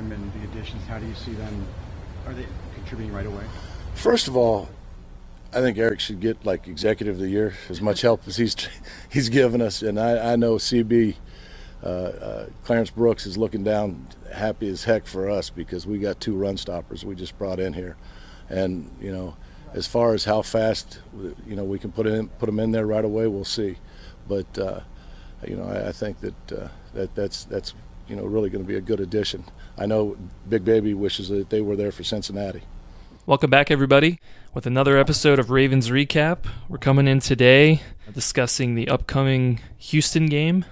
And the additions, how do you see them? Are they contributing right away? First of all, I think Eric should get like executive of the year as much help as he's he's given us, and I, I know CB uh, uh, Clarence Brooks is looking down happy as heck for us because we got two run stoppers we just brought in here, and you know as far as how fast you know we can put in put them in there right away, we'll see, but uh, you know I, I think that uh, that that's that's you know really going to be a good addition. I know Big Baby wishes that they were there for Cincinnati. Welcome back, everybody, with another episode of Ravens Recap. We're coming in today discussing the upcoming Houston game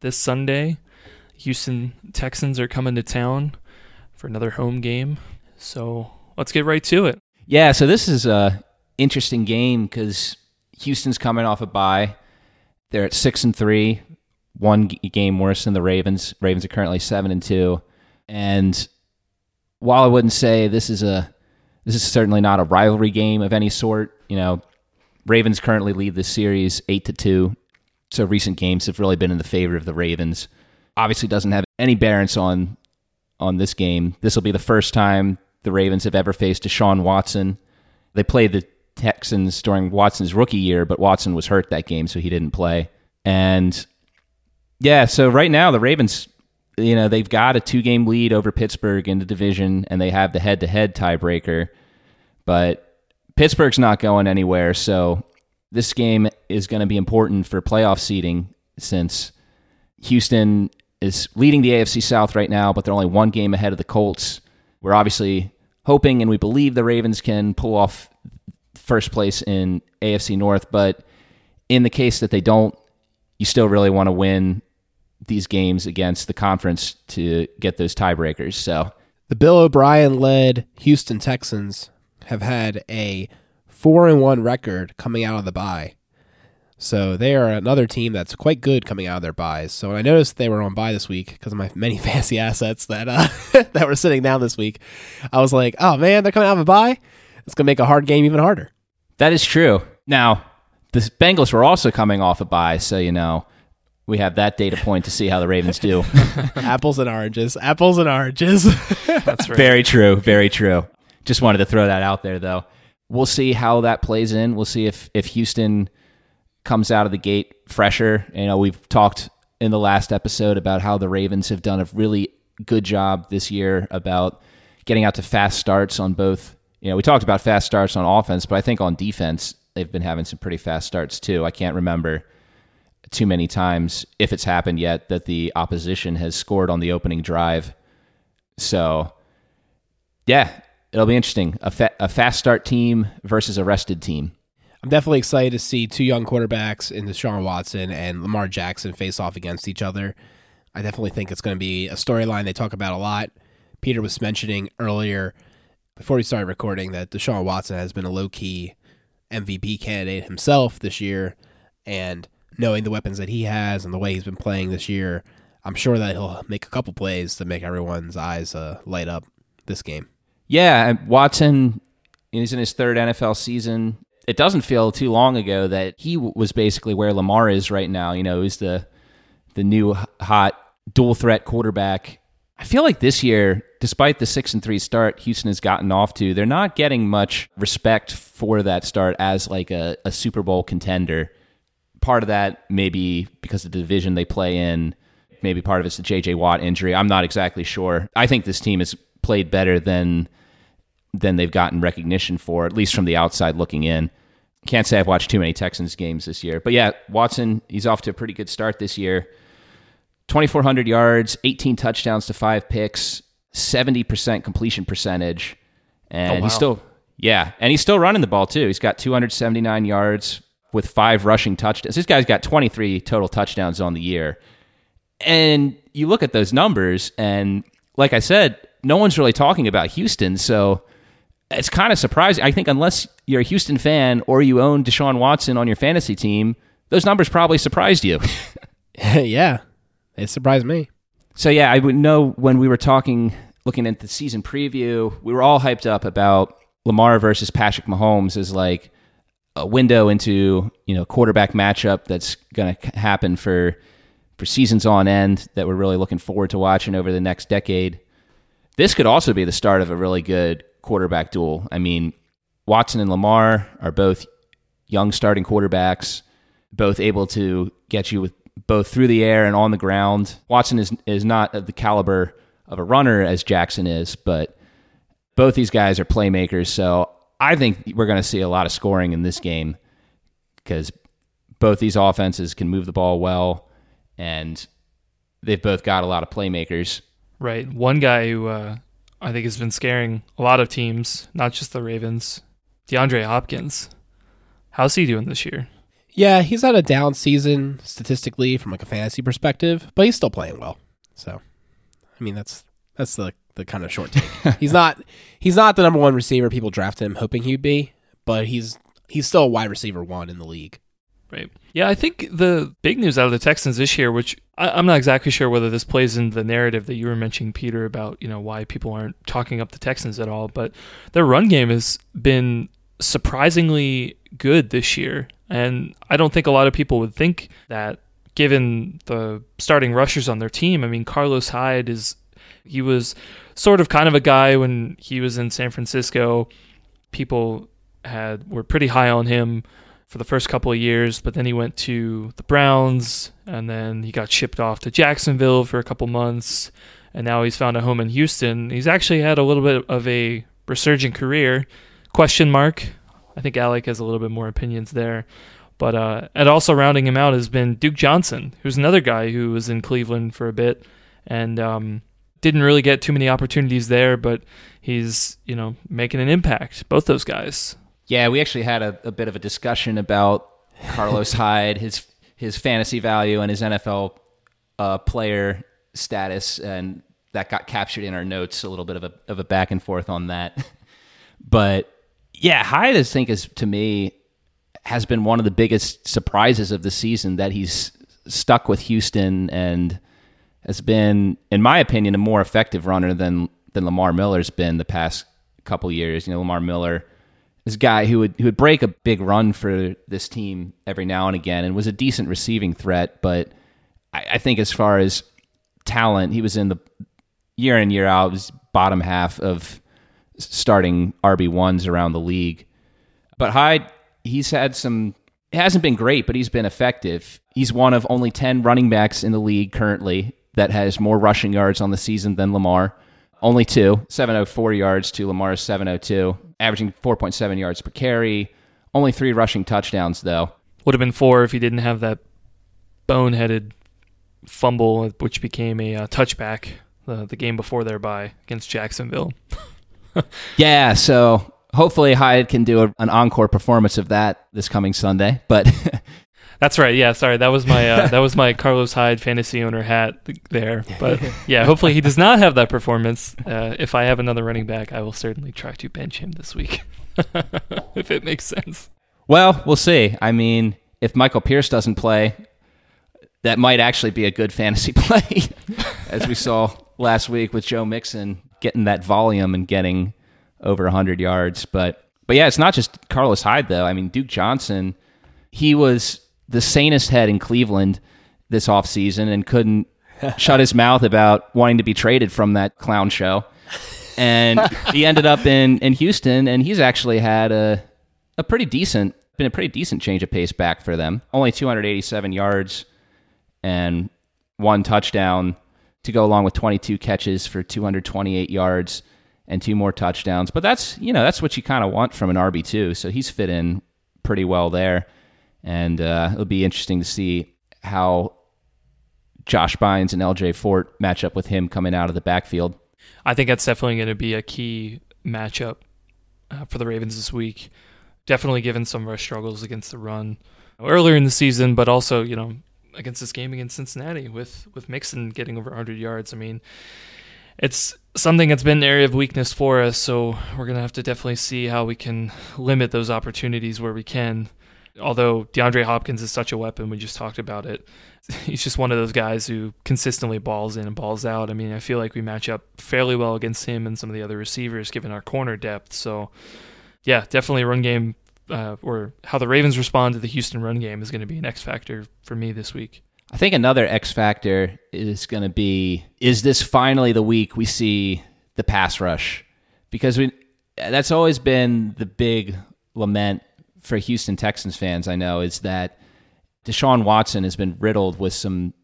this Sunday. Houston Texans are coming to town for another home game. So let's get right to it. Yeah, so this is a interesting game because Houston's coming off a bye. They're at six and three, one game worse than the Ravens. Ravens are currently seven and two, and while I wouldn't say this is a this is certainly not a rivalry game of any sort. You know, Ravens currently lead this series eight to two. So recent games have really been in the favor of the Ravens. Obviously, doesn't have any bearance on on this game. This will be the first time the Ravens have ever faced Deshaun Watson. They played the Texans during Watson's rookie year, but Watson was hurt that game, so he didn't play. And yeah, so right now the Ravens, you know, they've got a two game lead over Pittsburgh in the division, and they have the head to head tiebreaker. But Pittsburgh's not going anywhere, so this game is going to be important for playoff seeding since Houston is leading the AFC South right now, but they're only one game ahead of the Colts. We're obviously hoping and we believe the Ravens can pull off first place in AFC North, but in the case that they don't, you still really want to win these games against the conference to get those tiebreakers. So the Bill O'Brien led Houston Texans have had a four and one record coming out of the bye. So they are another team that's quite good coming out of their byes. So when I noticed they were on bye this week because of my many fancy assets that uh, that were sitting down this week, I was like, "Oh man, they're coming out of a bye. It's gonna make a hard game even harder." That is true. Now the Bengals were also coming off a bye, so you know we have that data point to see how the Ravens do. Apples and oranges. Apples and oranges. That's right. Very true. Very true. Just wanted to throw that out there, though. We'll see how that plays in. We'll see if if Houston comes out of the gate fresher. You know, we've talked in the last episode about how the Ravens have done a really good job this year about getting out to fast starts on both. You know, we talked about fast starts on offense, but I think on defense they've been having some pretty fast starts too. I can't remember too many times if it's happened yet that the opposition has scored on the opening drive. So, yeah, it'll be interesting. A, fa- a fast start team versus a rested team. I'm definitely excited to see two young quarterbacks in Deshaun Watson and Lamar Jackson face off against each other. I definitely think it's going to be a storyline they talk about a lot. Peter was mentioning earlier before we started recording that Deshaun Watson has been a low key MVP candidate himself this year, and knowing the weapons that he has and the way he's been playing this year, I'm sure that he'll make a couple plays to make everyone's eyes uh, light up this game. Yeah, Watson is in his third NFL season. It doesn't feel too long ago that he was basically where Lamar is right now. You know, he's the the new hot dual threat quarterback. I feel like this year, despite the six and three start Houston has gotten off to, they're not getting much respect for that start as like a, a Super Bowl contender. Part of that maybe because of the division they play in. Maybe part of it's the JJ Watt injury. I'm not exactly sure. I think this team has played better than than they've gotten recognition for, at least from the outside looking in. Can't say I've watched too many Texans games this year. But yeah, Watson, he's off to a pretty good start this year. 2,400 yards, 18 touchdowns to five picks, 70% completion percentage. And oh, wow. he's still, yeah, and he's still running the ball too. He's got 279 yards with five rushing touchdowns. This guy's got 23 total touchdowns on the year. And you look at those numbers, and like I said, no one's really talking about Houston. So it's kind of surprising. I think unless you're a Houston fan or you own Deshaun Watson on your fantasy team, those numbers probably surprised you. yeah, it surprised me. So yeah, I would know when we were talking, looking at the season preview, we were all hyped up about Lamar versus Patrick Mahomes as like a window into you know quarterback matchup that's going to happen for for seasons on end that we're really looking forward to watching over the next decade. this could also be the start of a really good quarterback duel. I mean, Watson and Lamar are both young starting quarterbacks, both able to get you with both through the air and on the ground. Watson is is not of the caliber of a runner as Jackson is, but both these guys are playmakers. So I think we're going to see a lot of scoring in this game because both these offenses can move the ball well, and they've both got a lot of playmakers. Right. One guy who uh, I think has been scaring a lot of teams, not just the Ravens, DeAndre Hopkins. How's he doing this year? Yeah, he's had a down season statistically from like a fantasy perspective, but he's still playing well. So, I mean, that's that's the the kind of short take. he's not he's not the number one receiver people drafted him hoping he'd be, but he's he's still a wide receiver one in the league. Right. Yeah, I think the big news out of the Texans this year, which I, I'm not exactly sure whether this plays into the narrative that you were mentioning, Peter, about you know why people aren't talking up the Texans at all, but their run game has been surprisingly good this year, and I don't think a lot of people would think that given the starting rushers on their team. I mean, Carlos Hyde is he was sort of kind of a guy when he was in San Francisco. People had were pretty high on him for the first couple of years, but then he went to the Browns and then he got shipped off to Jacksonville for a couple months and now he's found a home in Houston. He's actually had a little bit of a resurgent career. Question mark. I think Alec has a little bit more opinions there. But uh, and also rounding him out has been Duke Johnson, who's another guy who was in Cleveland for a bit and um, didn't really get too many opportunities there, but he's you know making an impact. Both those guys. Yeah, we actually had a, a bit of a discussion about Carlos Hyde, his his fantasy value, and his NFL uh, player status, and that got captured in our notes. A little bit of a of a back and forth on that, but yeah, Hyde, I think, is to me has been one of the biggest surprises of the season that he's stuck with Houston and has been, in my opinion, a more effective runner than than Lamar Miller's been the past couple years. You know, Lamar Miller this guy who would who would break a big run for this team every now and again and was a decent receiving threat, but I, I think as far as talent, he was in the year in year out was bottom half of starting RB ones around the league. But Hyde, he's had some. It hasn't been great, but he's been effective. He's one of only ten running backs in the league currently that has more rushing yards on the season than Lamar. Only two, 704 yards to Lamar's 702, averaging 4.7 yards per carry. Only three rushing touchdowns, though. Would have been four if he didn't have that boneheaded fumble, which became a uh, touchback the, the game before thereby against Jacksonville. yeah, so hopefully Hyde can do a, an encore performance of that this coming Sunday. But That's right. Yeah, sorry. That was my uh, that was my Carlos Hyde fantasy owner hat there. But yeah, hopefully he does not have that performance. Uh, if I have another running back, I will certainly try to bench him this week, if it makes sense. Well, we'll see. I mean, if Michael Pierce doesn't play, that might actually be a good fantasy play, as we saw last week with Joe Mixon getting that volume and getting over 100 yards. But but yeah, it's not just Carlos Hyde though. I mean, Duke Johnson, he was the sanest head in Cleveland this offseason and couldn't shut his mouth about wanting to be traded from that clown show. And he ended up in, in Houston, and he's actually had a, a pretty decent, been a pretty decent change of pace back for them. Only 287 yards and one touchdown to go along with 22 catches for 228 yards and two more touchdowns. But that's, you know, that's what you kind of want from an RB2. So he's fit in pretty well there and uh, it'll be interesting to see how Josh Bynes and LJ Fort match up with him coming out of the backfield. I think that's definitely going to be a key matchup uh, for the Ravens this week. Definitely given some of our struggles against the run earlier in the season, but also you know against this game against Cincinnati with with Mixon getting over 100 yards. I mean, it's something that's been an area of weakness for us. So we're gonna have to definitely see how we can limit those opportunities where we can although DeAndre Hopkins is such a weapon, we just talked about it. He's just one of those guys who consistently balls in and balls out. I mean, I feel like we match up fairly well against him and some of the other receivers, given our corner depth. So, yeah, definitely run game uh, or how the Ravens respond to the Houston run game is going to be an X factor for me this week. I think another X factor is going to be is this finally the week we see the pass rush because we that's always been the big lament for Houston Texans fans. I know is that Deshaun Watson has been riddled with some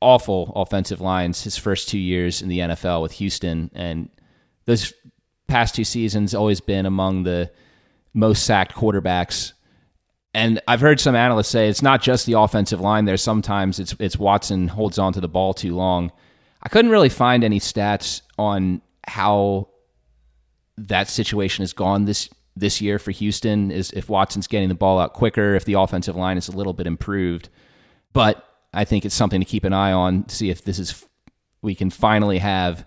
awful offensive lines his first two years in the NFL with Houston, and those past two seasons always been among the most sacked quarterbacks. And I've heard some analysts say it's not just the offensive line there. Sometimes it's it's Watson holds on to the ball too long. I couldn't really find any stats on how that situation has gone this this year for Houston is if Watson's getting the ball out quicker, if the offensive line is a little bit improved. But I think it's something to keep an eye on, to see if this is we can finally have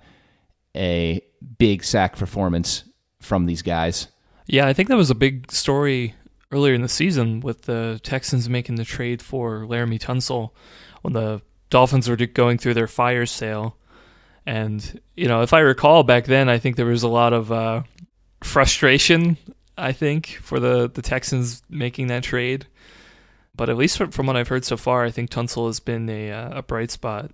a big sack performance from these guys. Yeah, I think that was a big story earlier in the season with the Texans making the trade for Laremy Tunsil when the Dolphins were going through their fire sale. And, you know, if I recall back then, I think there was a lot of uh, frustration, I think, for the, the Texans making that trade. But at least from what I've heard so far, I think Tunsil has been a, uh, a bright spot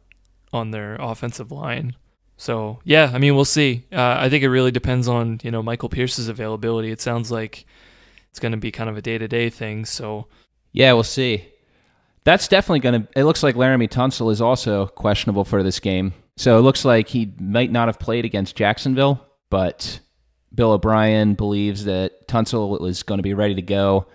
on their offensive line. So yeah, I mean we'll see. Uh, I think it really depends on you know Michael Pierce's availability. It sounds like it's going to be kind of a day to day thing. So yeah, we'll see. That's definitely going to. It looks like Laremy Tunsil is also questionable for this game. So it looks like he might not have played against Jacksonville, but Bill O'Brien believes that Tunsil is going to be ready to go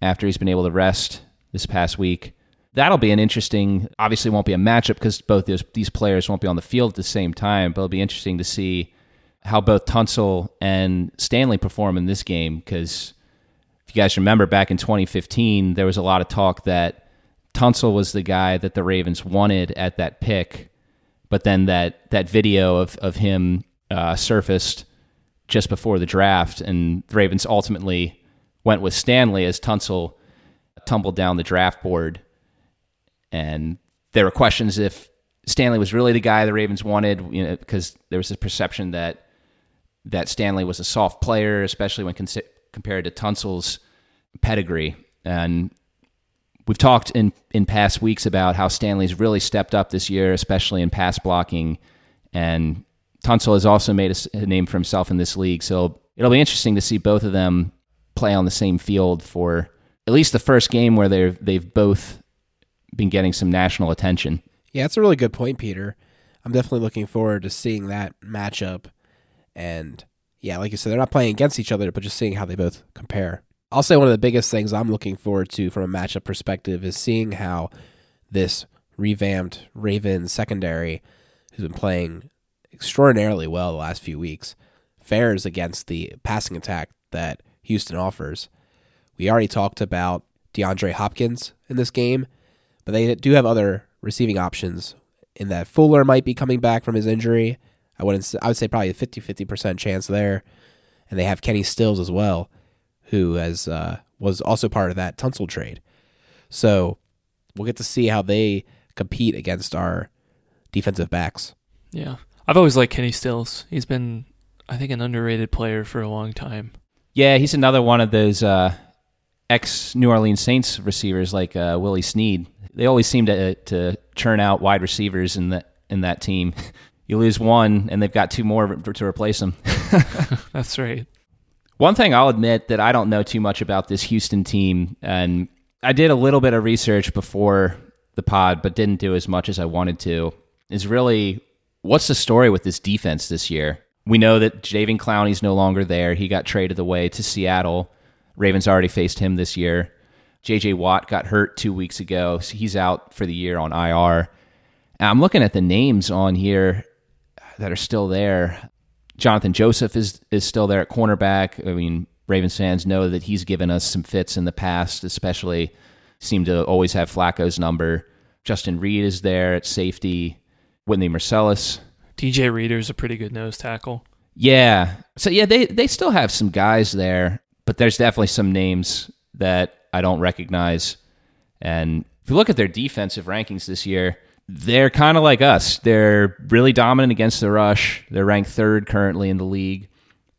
after he's been able to rest this past week. That'll be an interesting. Obviously, won't be a matchup because both these, these players won't be on the field at the same time. But it'll be interesting to see how both Tunsil and Stanley perform in this game. Because if you guys remember, back in 2015, there was a lot of talk that Tunsil was the guy that the Ravens wanted at that pick but then that that video of of him uh, surfaced just before the draft, and the Ravens ultimately went with Stanley as Tunsil tumbled down the draft board. And there were questions if Stanley was really the guy the Ravens wanted, you know, because there was this perception that that Stanley was a soft player, especially when con- compared to Tunsil's pedigree. And We've talked in, in past weeks about how Stanley's really stepped up this year, especially in pass blocking. And Tunsil has also made a, a name for himself in this league. So it'll be interesting to see both of them play on the same field for at least the first game where they've they've both been getting some national attention. Yeah, that's a really good point, Peter. I'm definitely looking forward to seeing that matchup. And yeah, like you said, they're not playing against each other, but just seeing how they both compare. I'll say one of the biggest things I'm looking forward to from a matchup perspective is seeing how this revamped Ravens secondary, who's been playing extraordinarily well the last few weeks, fares against the passing attack that Houston offers. We already talked about DeAndre Hopkins in this game, but they do have other receiving options in that Fuller might be coming back from his injury. I wouldn't I would say probably a 50-50% chance there. And they have Kenny Stills as well who has uh, was also part of that Tunsil trade. So we'll get to see how they compete against our defensive backs. Yeah, I've always liked Kenny Stills. He's been, I think, an underrated player for a long time. Yeah, he's another one of those uh, ex New Orleans Saints receivers like uh, Willie Snead. They always seem to to churn out wide receivers in that in that team. you lose one, and they've got two more to replace them. That's right. One thing I'll admit that I don't know too much about this Houston team, and I did a little bit of research before the pod, but didn't do as much as I wanted to, is really what's the story with this defense this year? We know that Jadeveon Clowney's no longer there. He got traded away to Seattle. Ravens already faced him this year. JJ Watt got hurt two weeks ago. So he's out for the year on IR. And I'm looking at the names on here that are still there. Johnathan Joseph is is still there at cornerback. I mean, Ravens fans know that he's given us some fits in the past, especially seem to always have Flacco's number. Justin Reid is there at safety. Whitney Mercilus. DJ Reader's a pretty good nose tackle. Yeah. So yeah, they they still have some guys there, but there's definitely some names that I don't recognize. And if you look at their defensive rankings this year, they're kind of like us. They're really dominant against the rush. They're ranked third currently in the league,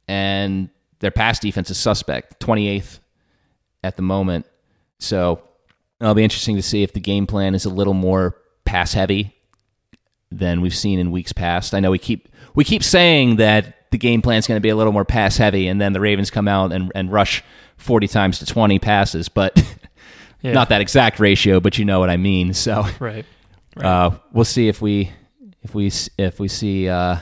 and their pass defense is suspect, 28th at the moment. So it'll be interesting to see if the game plan is a little more pass heavy than we've seen in weeks past. I know we keep we keep saying that the game plan is going to be a little more pass heavy, and then the Ravens come out and, and rush forty times to twenty passes, but Yeah. not that exact ratio, but you know what I mean. So Right. uh, we'll see if we if we if we see uh,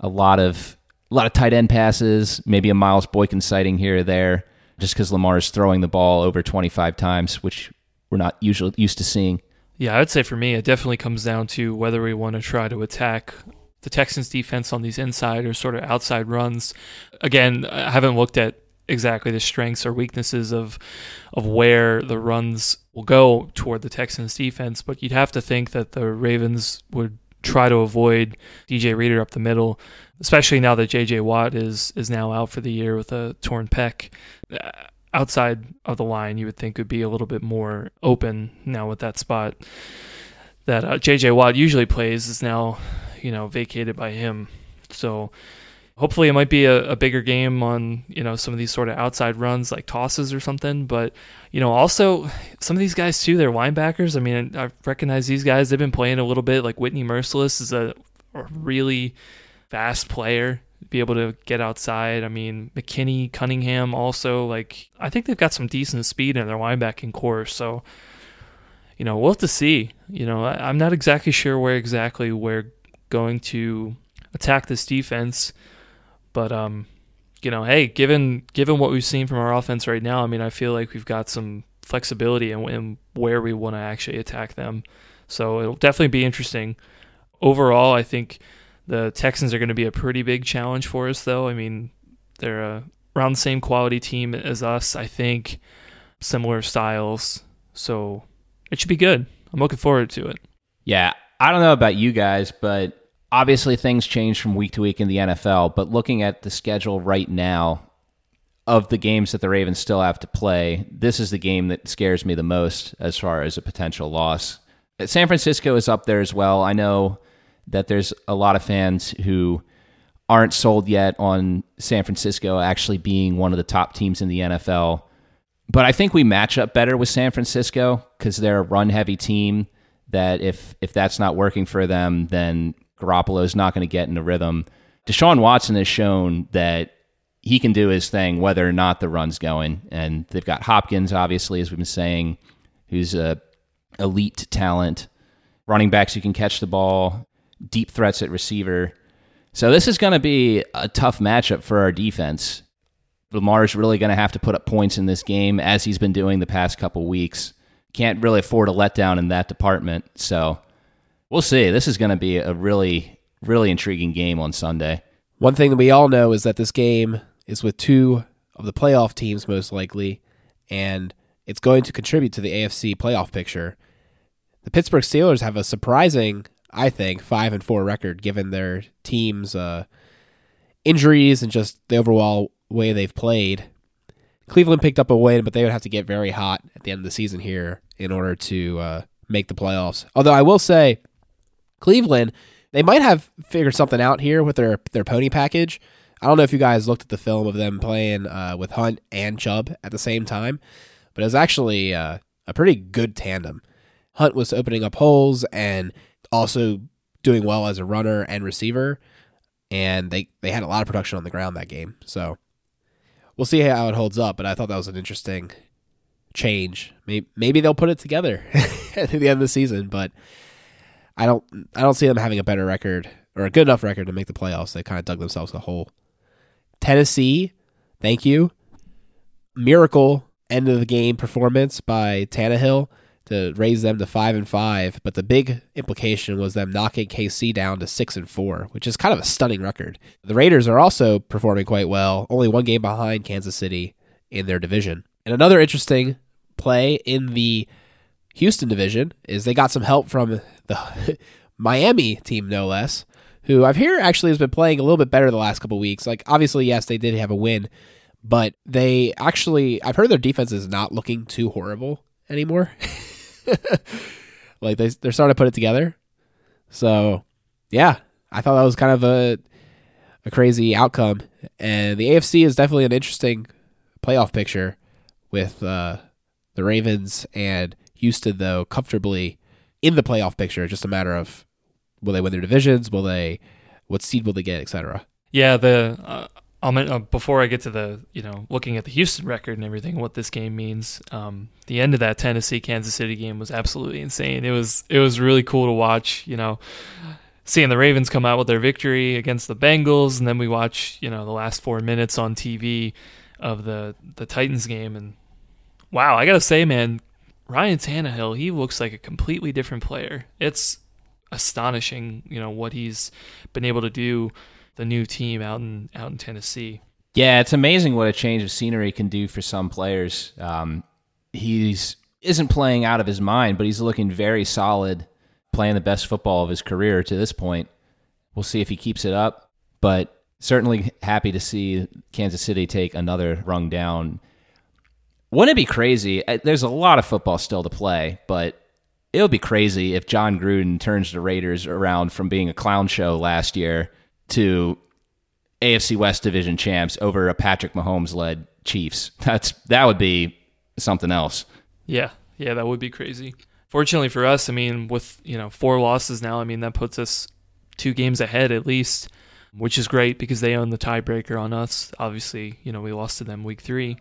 a lot of a lot of tight end passes, maybe a Miles Boykin sighting here or there, just because Lamar is throwing the ball over twenty five times, which we're not usually used to seeing. Yeah, I would say for me, it definitely comes down to whether we want to try to attack the Texans' defense on these inside or sort of outside runs. Again, I haven't looked at exactly the strengths or weaknesses of of where the runs will go toward the Texans' defense, but you'd have to think that the Ravens would try to avoid DJ Reader up the middle, especially now that JJ Watt is is now out for the year with a torn pec. Outside of the line, you would think would be a little bit more open now with that spot that uh, JJ Watt usually plays is now, you know, vacated by him. So hopefully it might be a, a bigger game on, you know, some of these sort of outside runs like tosses or something. But, you know, also some of these guys too, they're linebackers. I mean, I recognize these guys. They've been playing a little bit. Like Whitney Mercilus is a, a really fast player. Be able to get outside. I mean, McKinney, Cunningham also like I think they've got some decent speed in their linebacking corps. So you know, we'll have to see. You know, I, I'm not exactly sure where exactly we're going to attack this defense, but um, you know, hey, given given what we've seen from our offense right now, I mean, I feel like we've got some flexibility in, in where we want to actually attack them. So it'll definitely be interesting. Overall, I think the Texans are going to be a pretty big challenge for us, though. I mean, they're a, around the same quality team as us. I think similar styles, so it should be good. I'm looking forward to it. Yeah, I don't know about you guys, but obviously things change from week to week in the NFL. But looking at the schedule right now of the games that the Ravens still have to play, this is the game that scares me the most as far as a potential loss. San Francisco is up there as well. I know that there's a lot of fans who aren't sold yet on San Francisco actually being one of the top teams in the NFL. But I think we match up better with San Francisco because they're a run heavy team that if if that's not working for them, then Garoppolo's not going to get in the rhythm. Deshaun Watson has shown that he can do his thing whether or not the run's going. And they've got Hopkins, obviously, as we've been saying, who's a elite talent. Running backs who can catch the ball, deep threats at receiver. So this is going to be a tough matchup for our defense. Lamar's really going to have to put up points in this game as he's been doing the past couple weeks. Can't really afford a letdown in that department. So we'll see. This is going to be a really, really intriguing game on Sunday. One thing that we all know is that this game is with two of the playoff teams, most likely, and it's going to contribute to the AFC playoff picture. The Pittsburgh Steelers have a surprising, I think, five and four record given their team's uh, injuries and just the overall way they've played. Cleveland picked up a win, but they would have to get very hot at the end of the season here in order to uh, make the playoffs. Although I will say, Cleveland, they might have figured something out here with their their pony package. I don't know if you guys looked at the film of them playing uh, with Hunt and Chubb at the same time, but it was actually uh, a pretty good tandem. Hunt was opening up holes and also doing well as a runner and receiver, and they they had a lot of production on the ground that game. So we'll see how it holds up. But I thought that was an interesting change. Maybe, maybe they'll put it together at the end of the season, but I don't I don't see them having a better record or a good enough record to make the playoffs. They kind of dug themselves a hole. Tennessee, thank you. Miracle end of the game performance by Tannehill to raise them to five and five, but the big implication was them knocking KC down to six and four, which is kind of a stunning record. The Raiders are also performing quite well, only one game behind Kansas City in their division. And another interesting play in the Houston division is they got some help from the Miami team, no less, who I've heard actually has been playing a little bit better the last couple weeks. Like, obviously, yes, they did have a win, but they actually, I've heard their defense is not looking too horrible anymore. like, they, they're starting to put it together. So, yeah, I thought that was kind of a, a crazy outcome. And the AFC is definitely an interesting playoff picture with uh, the Ravens and Houston, though, comfortably in the playoff picture. Just a matter of Will they win their divisions? Will they? What seed will they get, etc. Yeah, the uh, Men- uh, before I get to the you know looking at the Houston record and everything, what this game means. Um, the end of that Tennessee Kansas City game was absolutely insane. It was it was really cool to watch. You know, seeing the Ravens come out with their victory against the Bengals, and then we watch you know the last four minutes on TV of the the Titans game, and wow, I gotta say, man, Ryan Tannehill, he looks like a completely different player. It's astonishing, you know, what he's been able to do the new team out in out in Tennessee. Yeah, it's amazing what a change of scenery can do for some players. Um, he's isn't playing out of his mind, but he's looking very solid, playing the best football of his career to this point. We'll see if he keeps it up, but certainly happy to see Kansas City take another rung down. Wouldn't it be crazy? Uh, There's a lot of football still to play, but it would be crazy if Jon Gruden turns the Raiders around from being a clown show last year to AFC West division champs over a Patrick Mahomes led Chiefs. That's that would be something else. Yeah, yeah, that would be crazy. Fortunately for us, I mean, with you know four losses now, I mean that puts us two games ahead at least, which is great because they own the tiebreaker on us. Obviously, you know we lost to them week three,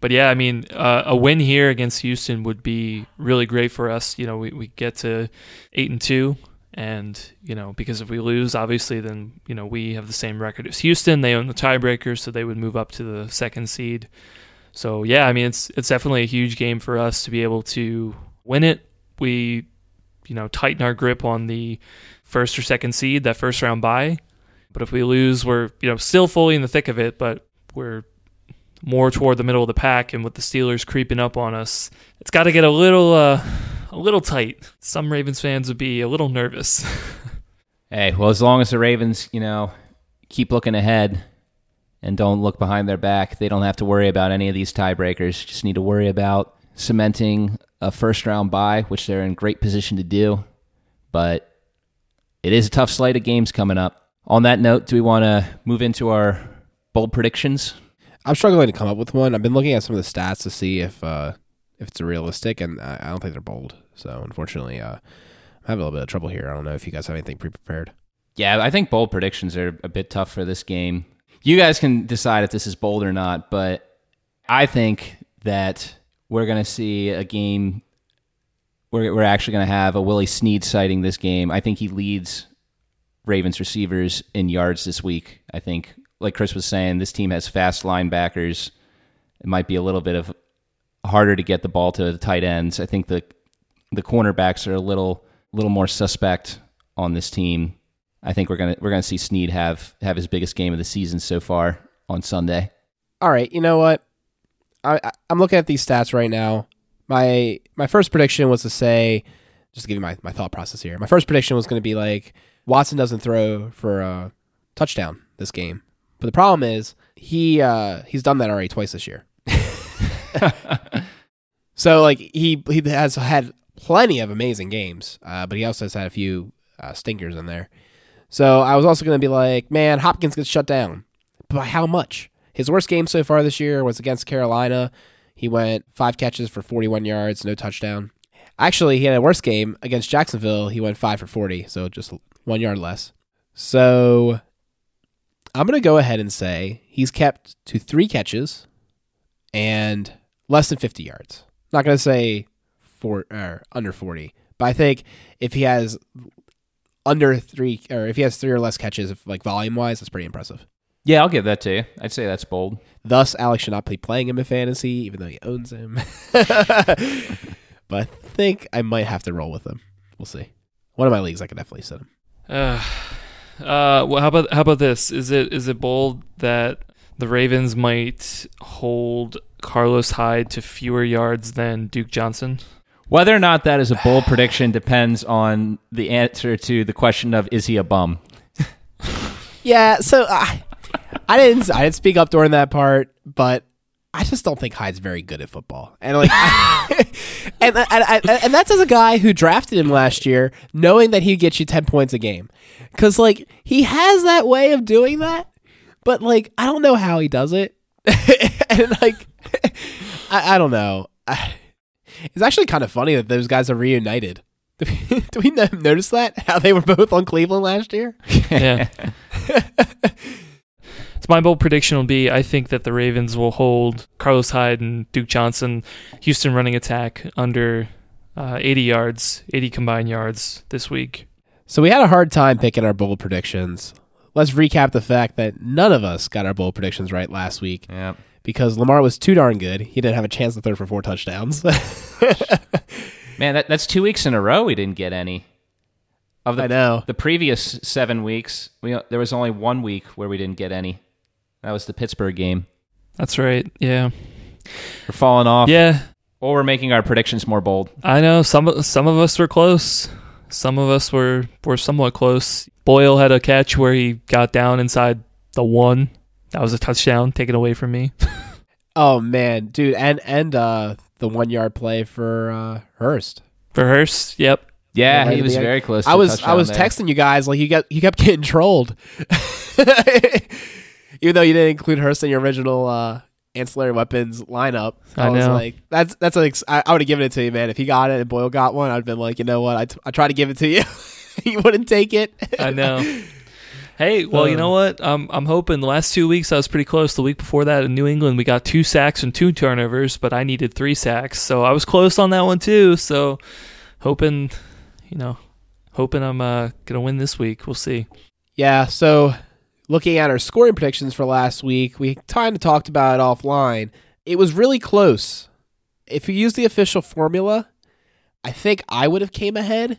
but yeah, I mean uh, a win here against Houston would be really great for us. You know we we get to eight and two, and you know because if we lose, obviously then you know we have the same record as Houston. They own the tiebreaker, so they would move up to the second seed. So yeah, I mean it's it's definitely a huge game for us to be able to win it. We, you know, tighten our grip on the first or second seed, that first round bye. But if we lose, we're you know still fully in the thick of it, but we're more toward the middle of the pack. And with the Steelers creeping up on us, it's got to get a little uh, a little tight. Some Ravens fans would be a little nervous. Hey, well, as long as the Ravens, you know, keep looking ahead and don't look behind their back, they don't have to worry about any of these tiebreakers. Just need to worry about cementing a first round bye, which they're in great position to do. But it is a tough slate of games coming up. On that note, do we want to move into our bold predictions? I'm struggling to come up with one. I've been looking at some of the stats to see if uh, if it's realistic, and I don't think they're bold. So unfortunately, uh, I'm having a little bit of trouble here. I don't know if you guys have anything pre-prepared. Yeah, I think bold predictions are a bit tough for this game. You guys can decide if this is bold or not, but I think that we're going to see a game. We're, we're actually going to have a Willie Snead sighting this game. I think he leads Ravens receivers in yards this week. I think, like Chris was saying, this team has fast linebackers. It might be a little bit of harder to get the ball to the tight ends. I think the the cornerbacks are a little little more suspect on this team. I think we're gonna we're gonna see Snead have have his biggest game of the season so far on Sunday. All right, you know what? I, I I'm looking at these stats right now. My my first prediction was to say, just to give you my, my thought process here. My first prediction was going to be like Watson doesn't throw for a touchdown this game, but the problem is he uh, he's done that already twice this year. so like he he has had plenty of amazing games, uh, but he also has had a few uh, stinkers in there. So I was also going to be like, man, Hopkins gets shut down, but by how much? His worst game so far this year was against Carolina. He went five catches for 41 yards, no touchdown. Actually, he had a worse game against Jacksonville. He went five for 40, so just one yard less. So I'm going to go ahead and say he's kept to three catches and less than 50 yards. Not going to say four or under 40, but I think if he has under three or if he has three or less catches, if like volume wise, that's pretty impressive. Yeah, I'll give that to you. I'd say that's bold. Thus, Alex should not be playing him in fantasy, even though he owns him. but I think I might have to roll with him. We'll see. One of my leagues, I could definitely set him. Uh, uh, well, how about how about this? Is it is it bold that the Ravens might hold Carlos Hyde to fewer yards than Duke Johnson? Whether or not that is a bold prediction depends on the answer to the question of is he a bum? Yeah, so I, I didn't I didn't speak up during that part, but I just don't think Hyde's very good at football, and like, and, and, and and that's as a guy who drafted him last year, knowing that he'd get you ten points a game, because like he has that way of doing that, but like I don't know how he does it, and like I, I don't know. I, it's actually kind of funny that those guys are reunited. Do we, do we notice that how they were both on Cleveland last year? Yeah. so my bold prediction will be I think that the Ravens will hold Carlos Hyde and Duke Johnson, Houston running attack under uh, 80 yards, 80 combined yards this week. So we had a hard time picking our bold predictions. Let's recap the fact that none of us got our bold predictions right last week yeah. Because Lamar was too darn good. He didn't have a chance to throw for four touchdowns. Man, that, that's two weeks in a row we didn't get any. Of the, I know. The previous seven weeks, we there was only one week where we didn't get any. That was the Pittsburgh game. That's right. Yeah. We're falling off. Yeah. Or we're making our predictions more bold. I know some some of us were close. Some of us were were somewhat close. Boyle had a catch where he got down inside the one. That was a touchdown taken away from me. Oh man, dude, and and uh, the one yard play for uh, Hurst. For Hurst, yep. Yeah, right he was very close. To I a was I was there. texting you guys like you got you kept getting trolled, even though you didn't include Hurst in your original uh, ancillary weapons lineup. I, I was like, that's that's like I, I would have given it to you, man. If he got it and Boyle got one, I'd been like, you know what? I, t- I tried to give it to you, you wouldn't take it. I know. Hey, well, you Uh. know what? Um, I'm hoping the last two weeks I was pretty close. The week before that in New England, we got two sacks and two turnovers, but I needed three sacks, so I was close on that one too. So, hoping, you know, hoping I'm uh, gonna win this week. We'll see. Yeah, so looking at our scoring predictions for last week, we kind of talked about it offline. It was really close. If you use the official formula, I think I would have came ahead,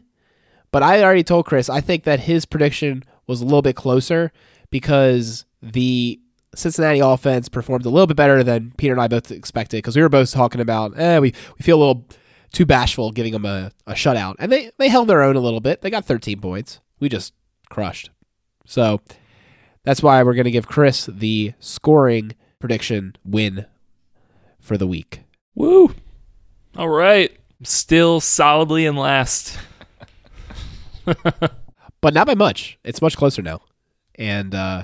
but I already told Chris I think that his prediction was a little bit closer because the Cincinnati offense performed a little bit better than Peter and I both expected because we were both talking about, eh, we, we feel a little too bashful giving them a, a shutout. And they, they held their own a little bit. They got 13 points. We just crushed. So that's why we're going to give Chris the scoring prediction win for the week. Woo! All right, still solidly in last. But not by much. It's much closer now. And uh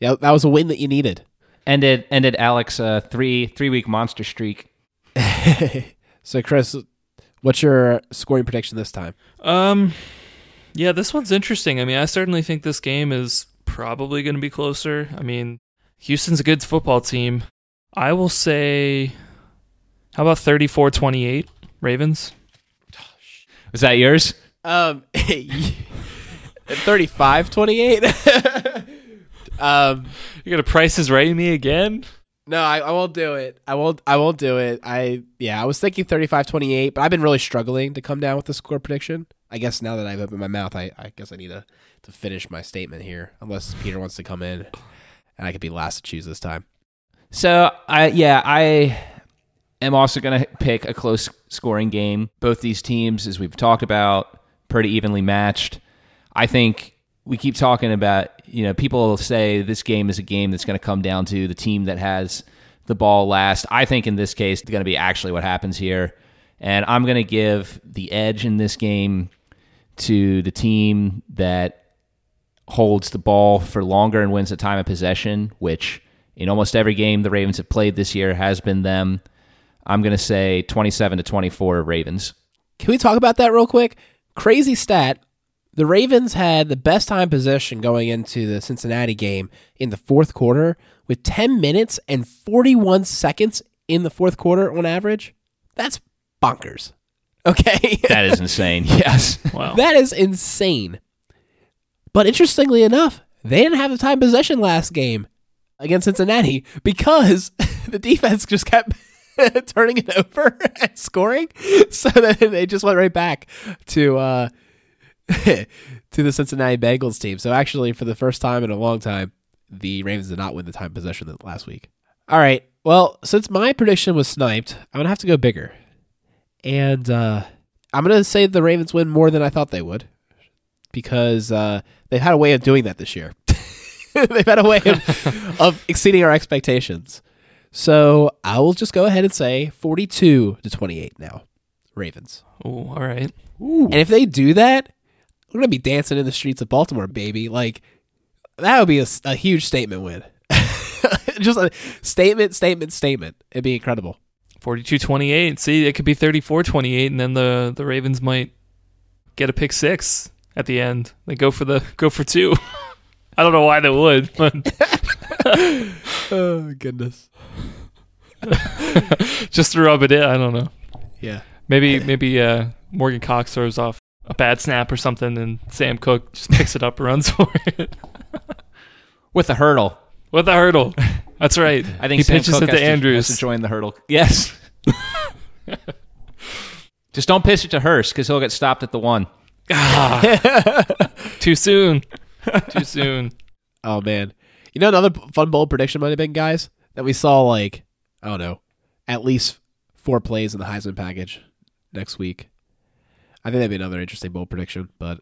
yeah, that was a win that you needed. ended ended Alex uh, three three week monster streak. so Chris, what's your scoring prediction this time? Um, yeah, this one's interesting. I mean, I certainly think this game is probably going to be closer. I mean, Houston's a good football team. I will say, how about 34 28 Ravens? Was that yours? Um 35-28. um You're going to price is right me again? No, I, I won't do it. I won't. I won't do it. I yeah, I was thinking 35-28, but I've been really struggling to come down with the score prediction. I guess now that I've opened my mouth, I, I guess I need to to finish my statement here. Unless Peter wants to come in, and I could be last to choose this time. So I yeah I am also going to pick a close scoring game. Both these teams, as we've talked about, pretty evenly matched. I think we keep talking about you know people say this game is a game that's going to come down to the team that has the ball last. I think in this case it's going to be actually what happens here, and I'm going to give the edge in this game to the team that holds the ball for longer and wins the time of possession, which in almost every game the Ravens have played this year has been them. I'm going to say 27 to 24 Ravens. Can we talk about that real quick? Crazy stat. The Ravens had the best time possession going into the Cincinnati game in the fourth quarter with 10 minutes and 41 seconds in the fourth quarter on average. That's bonkers. Okay. That is insane. yes. Wow. that is insane. But interestingly enough, they didn't have the time possession last game against Cincinnati because the defense just kept turning it over and scoring. So then they just went right back to uh, to the Cincinnati Bengals team. So actually, for the first time in a long time, the Ravens did not win the time possession last week. All right. Well, since my prediction was sniped, I'm gonna have to go bigger, and uh, I'm gonna say the Ravens win more than I thought they would because uh, they've had a way of doing that this year. they've had a way of, of exceeding our expectations. So I will just go ahead and say 42 to 28 now, Ravens. Ooh, all right. And if they do that, we're gonna be dancing in the streets of Baltimore, baby. Like that would be a, a huge statement win. just a statement, statement, statement. It'd be incredible. 42 28. See, it could be 34 28, and then the, the Ravens might get a pick six at the end. They go for the go for two. I don't know why they would, but Oh goodness. just to rub it in. I don't know. Yeah. Maybe maybe uh, Morgan Cox throws off a bad snap or something, and Sam Koch just picks it up and runs for it with a hurdle. with a hurdle. That's right. I think he Sam pitches Koch it has to to, Andrews. to join the hurdle. Yes. Just don't pitch it to Hurst because he'll get stopped at the one. Ah, Too soon. Too soon. Oh man. You know another fun bold prediction might have been, guys, that we saw like I don't know, at least four plays in the Heisman package next week. I think that'd be another interesting bowl prediction, but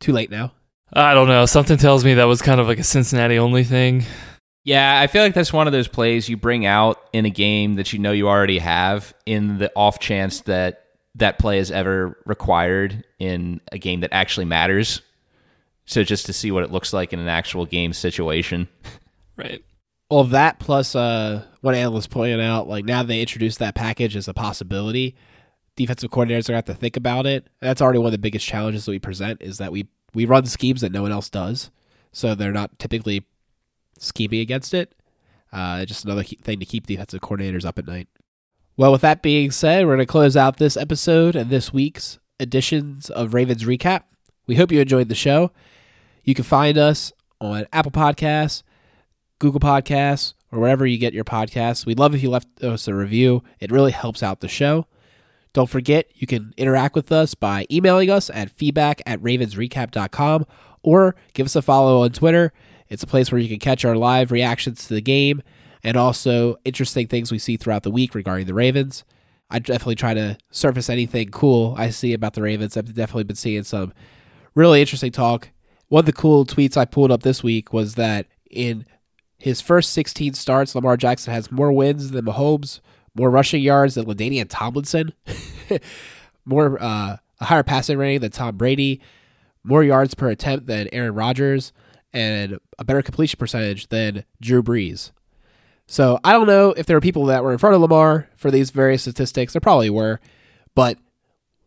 too late now. I don't know. Something tells me that was kind of like a Cincinnati only thing. Yeah, I feel like that's one of those plays you bring out in a game that you know you already have in the off chance that that play is ever required in a game that actually matters. So just to see what it looks like in an actual game situation. Right. Well, that plus uh, what analysts pointed out, like now they introduced that package as a possibility. Defensive coordinators are going to have to think about it. That's already one of the biggest challenges that we present is that we we run schemes that no one else does, so they're not typically scheming against it. Uh, just another thing to keep defensive coordinators up at night. Well, with that being said, we're going to close out this episode and this week's editions of Ravens Recap. We hope you enjoyed the show. You can find us on Apple Podcasts, Google Podcasts, or wherever you get your podcasts. We'd love if you left us a review. It really helps out the show. Don't forget, you can interact with us by emailing us at feedback at ravensrecap.com or give us a follow on Twitter. It's a place where you can catch our live reactions to the game and also interesting things we see throughout the week regarding the Ravens. I definitely try to surface anything cool I see about the Ravens. I've definitely been seeing some really interesting talk. One of the cool tweets I pulled up this week was that in his first 16 starts, Lamar Jackson has more wins than Mahomes, more rushing yards than LaDainian Tomlinson, more uh, a higher passing rating than Tom Brady, more yards per attempt than Aaron Rodgers, and a better completion percentage than Drew Brees. So I don't know if there were people that were in front of Lamar for these various statistics. There probably were, but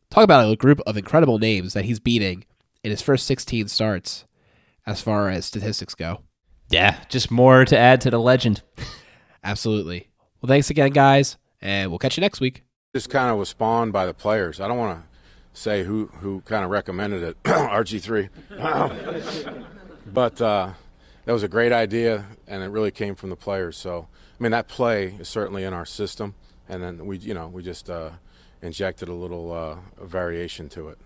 talk about a group of incredible names that he's beating in his first 16 starts as far as statistics go. Yeah, just more to add to the legend. Absolutely. Well, thanks again, guys, and we'll catch you next week. This kind of was spawned by the players. I don't want to say who, who kind of recommended it, RG3. but uh, that was a great idea, and it really came from the players. So, I mean, that play is certainly in our system, and then we, you know, we just uh, injected a little uh, variation to it.